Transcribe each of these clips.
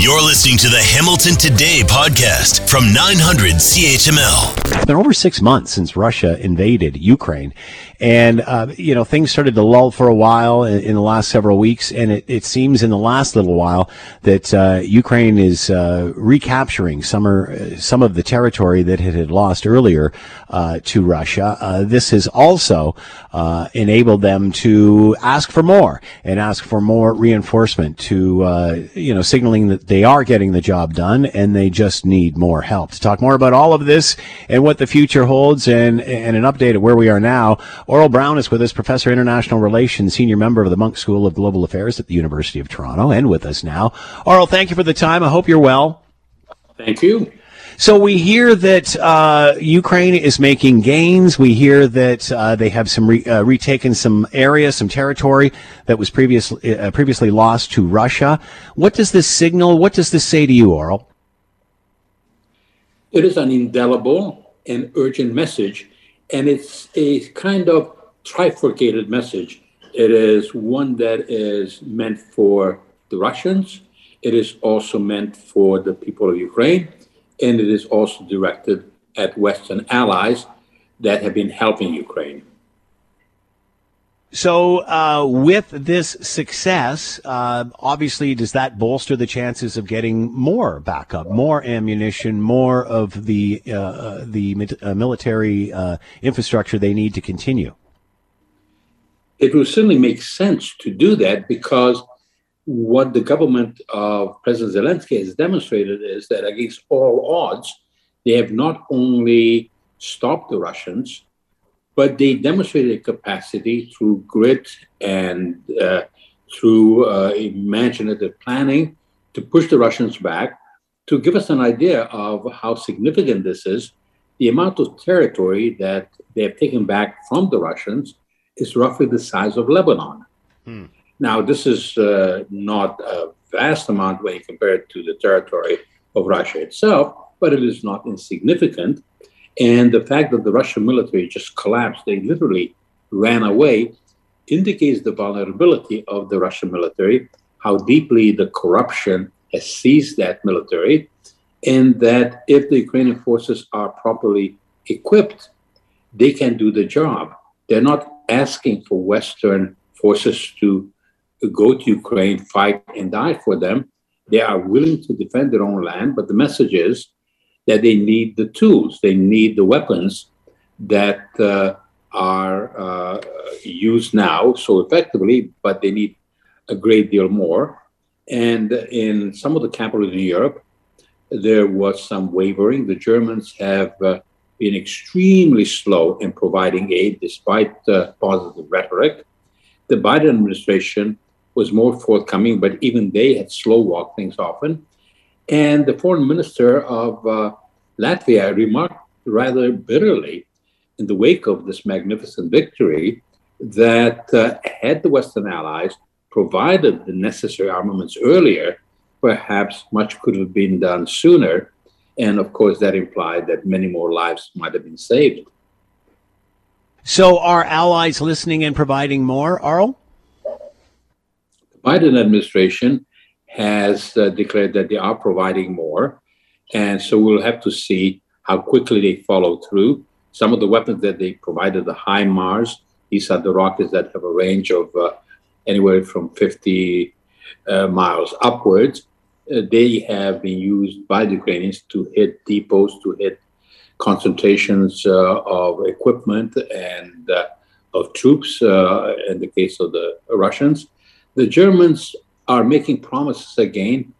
You're listening to the Hamilton Today podcast from 900 CHML. It's been over six months since Russia invaded Ukraine. And, uh, you know, things started to lull for a while in, in the last several weeks. And it, it, seems in the last little while that uh, Ukraine is uh, recapturing some, or, some of the territory that it had lost earlier uh, to Russia. Uh, this has also uh, enabled them to ask for more and ask for more reinforcement to, you know, signaling that they are getting the job done and they just need more help. To talk more about all of this and what the future holds and, and an update of where we are now, Aurel Braun is with us, Professor of International Relations, Senior Member of the Munk School of Global Affairs at the University of Toronto, and with us now. Aurel, thank you for the time. I hope you're well. Thank you. So we hear that uh, Ukraine is making gains. We hear that uh, they have some re- uh, retaken some area, some territory that was previously uh, previously lost to Russia. What does this signal? What does this say to you, Aurel? It is an indelible and urgent message, and it's a kind of trifurcated message. It is one that is meant for the Russians. It is also meant for the people of Ukraine and it is also directed at Western allies that have been helping Ukraine. So, uh, with this success, uh, obviously, does that bolster the chances of getting more backup, more ammunition, more of the uh, uh the uh, military uh, infrastructure they need to continue? It will certainly make sense to do that because what the government of President Zelensky has demonstrated is that against all odds, they have not only stopped the Russians, but they demonstrated capacity through grit and uh, through uh, imaginative planning to push the Russians back. To give us an idea of how significant this is, the amount of territory that they have taken back from the Russians is roughly the size of Lebanon. Hmm. Now, this is uh, not a vast amount when you compare it to the territory of Russia itself, but it is not insignificant. And the fact that the Russian military just collapsed, they literally ran away, indicates the vulnerability of the Russian military, how deeply the corruption has seized that military, and that if the Ukrainian forces are properly equipped, they can do the job. They're not asking for Western forces to go to Ukraine, fight, and die for them. They are willing to defend their own land, but the message is that they need the tools, they need the weapons that uh, are uh, used now so effectively, but they need a great deal more. And in some of the capitals in Europe, there was some wavering. The Germans have uh, been extremely slow in providing aid despite uh, positive rhetoric. The Biden administration was more forthcoming, but even they had slow walked things often. And the foreign minister of uh, Latvia remarked rather bitterly in the wake of this magnificent victory that uh, had the Western allies provided the necessary armaments earlier, perhaps much could have been done sooner. And of course, that implied that many more lives might have been saved. So, are allies listening and providing more, Aurel? Biden administration has uh, declared that they are providing more. And so we'll have to see how quickly they follow through. Some of the weapons that they provided, the HIMARS, these are the rockets that have a range of uh, anywhere from 50 uh, miles upwards. Uh, they have been used by the Ukrainians to hit depots, to hit concentrations uh, of equipment and uh, of troops in the case of the Russians. The Germans are making promises again,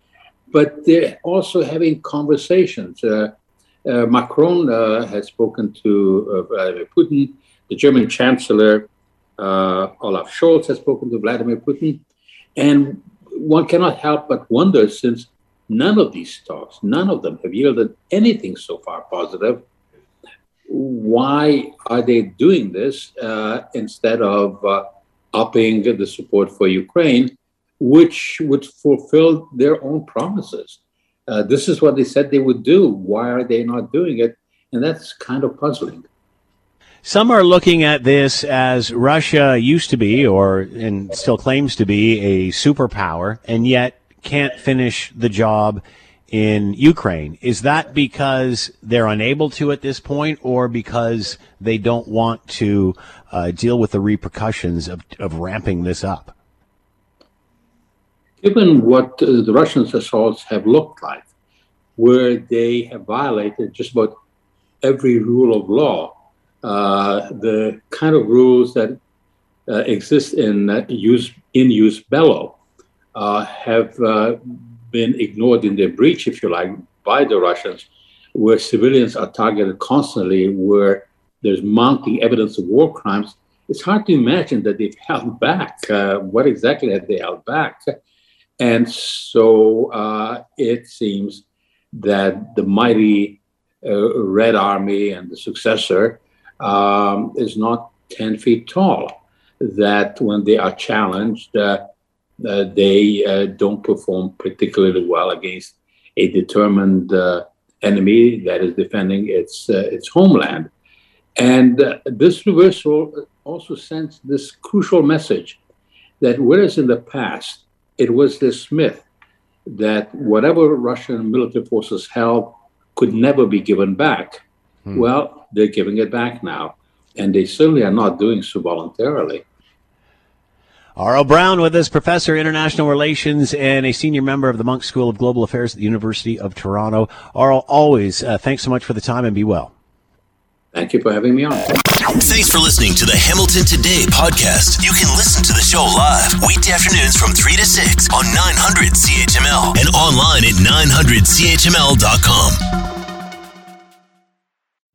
but they're also having conversations. Uh, uh, Macron uh, has spoken to uh, Vladimir Putin. The German Chancellor uh, Olaf Scholz has spoken to Vladimir Putin. And one cannot help but wonder since none of these talks, none of them have yielded anything so far positive, why are they doing this uh, instead of upping the support for Ukraine, which would fulfill their own promises. Uh, this is what they said they would do. Why are they not doing it? And that's kind of puzzling. Some are looking at this as Russia used to be, or and still claims to be, a superpower, and yet can't finish the job in Ukraine. Is that because they're unable to at this point, or because they don't want to uh, deal with the repercussions of, of ramping this up? Given what uh, the Russians' assaults have looked like, where they have violated just about every rule of law, uh, the kind of rules that uh, exist in uh, use in use bello uh, have been ignored in their breach, if you like, by the Russians, where civilians are targeted constantly, where there's mounting evidence of war crimes. It's hard to imagine that they've held back. Uh, what exactly have they held back? And so uh, it seems that the mighty uh, Red Army and the successor um, is not 10 feet tall. That when they are challenged, uh, they uh, don't perform particularly well against a determined uh, enemy that is defending its its homeland. And this reversal also sends this crucial message that whereas in the past it was this myth that whatever Russian military forces held could never be given back. Hmm. Well, they're giving it back now, and they certainly are not doing so voluntarily. Aurel Braun with us, Professor International Relations and a senior member of the Munk School of Global Affairs at the University of Toronto. Aurel, always uh, thanks so much for the time and be well. Thank you for having me on. Thanks for listening to the Hamilton Today podcast. You can listen to the show live weekday afternoons from 3 to 6 on 900 CHML and online at 900CHML.com.